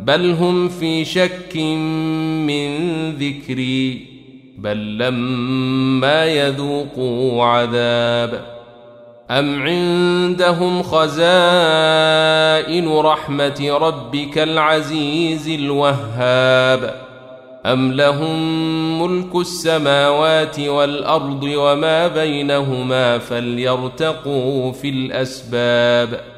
بل هم في شك من ذكري بل لما يذوقوا عذاب. أم عندهم خزائن رحمة ربك العزيز الوهاب؟ أم لهم ملك السماوات والأرض وما بينهما فليرتقوا في الأسباب؟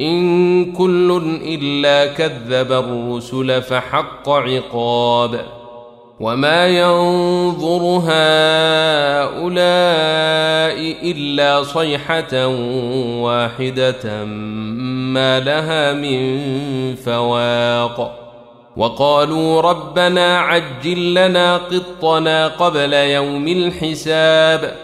إن كل إلا كذب الرسل فحق عقاب وما ينظر هؤلاء إلا صيحة واحدة ما لها من فواق وقالوا ربنا عجل لنا قطنا قبل يوم الحساب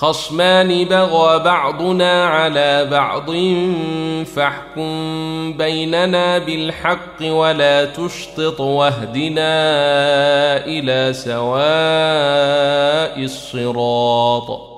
خصمان بغى بعضنا على بعض فاحكم بيننا بالحق ولا تشطط واهدنا إلى سواء الصراط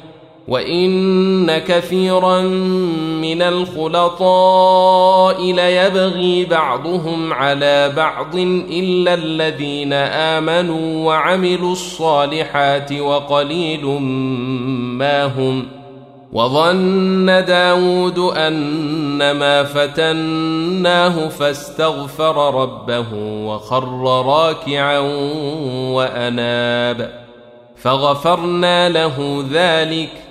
وان كثيرا من الخلطاء ليبغي بعضهم على بعض الا الذين امنوا وعملوا الصالحات وقليل ما هم وظن داود انما فتناه فاستغفر ربه وخر راكعا واناب فغفرنا له ذلك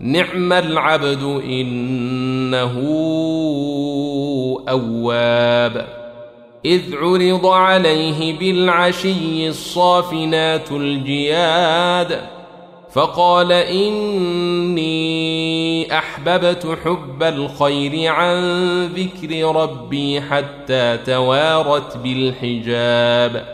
نعم العبد إنه أواب. إذ عرض عليه بالعشي الصافنات الجياد فقال إني أحببت حب الخير عن ذكر ربي حتى توارت بالحجاب.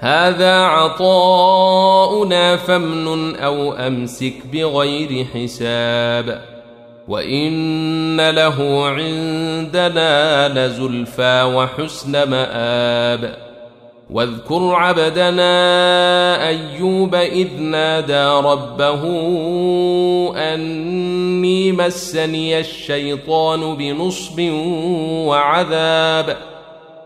هذا عطاؤنا فامنن أو أمسك بغير حساب. وإن له عندنا لزلفى وحسن مآب. واذكر عبدنا أيوب إذ نادى ربه أني مسني الشيطان بنصب وعذاب.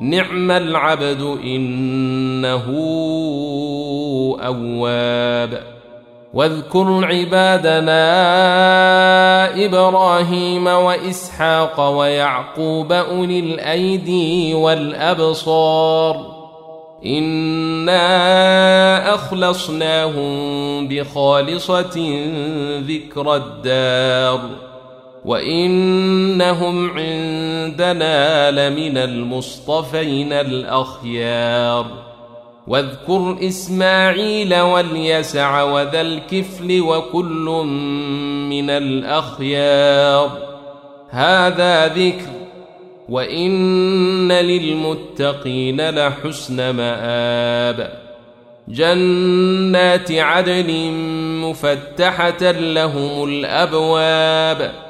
نعم العبد إنه أواب. واذكر عبادنا إبراهيم وإسحاق ويعقوب أولي الأيدي والأبصار. إنا أخلصناهم بخالصة ذكر الدار. وانهم عندنا لمن المصطفين الاخيار واذكر اسماعيل واليسع وذا الكفل وكل من الاخيار هذا ذكر وان للمتقين لحسن مآب جنات عدن مفتحه لهم الابواب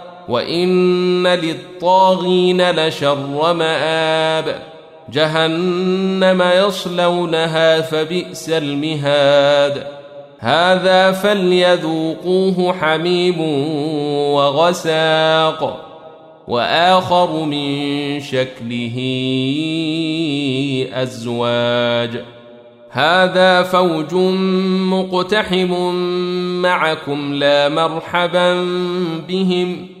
وان للطاغين لشر مآب جهنم يصلونها فبئس المهاد هذا فليذوقوه حميم وغساق واخر من شكله ازواج هذا فوج مقتحم معكم لا مرحبا بهم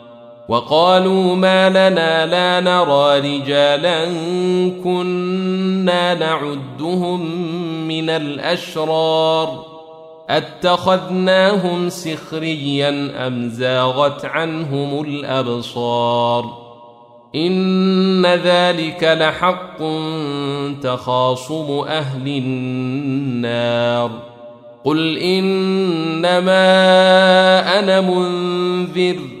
وقالوا ما لنا لا نرى رجالا كنا نعدهم من الأشرار أتخذناهم سخريا أم زاغت عنهم الأبصار إن ذلك لحق تخاصم أهل النار قل إنما أنا منذر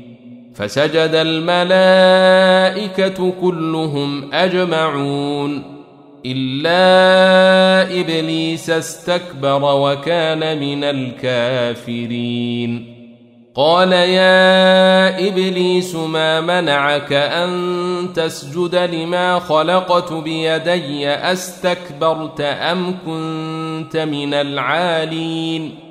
فسجد الملائكة كلهم أجمعون إلا إبليس استكبر وكان من الكافرين. قال يا إبليس ما منعك أن تسجد لما خلقت بيدي؟ أستكبرت أم كنت من العالين؟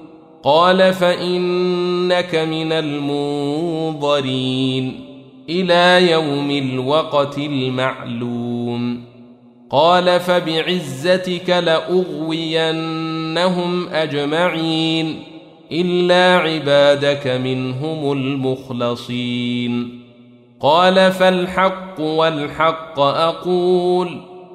قال فإنك من المنظرين إلى يوم الوقت المعلوم. قال فبعزتك لأغوينهم أجمعين إلا عبادك منهم المخلصين. قال فالحق والحق أقول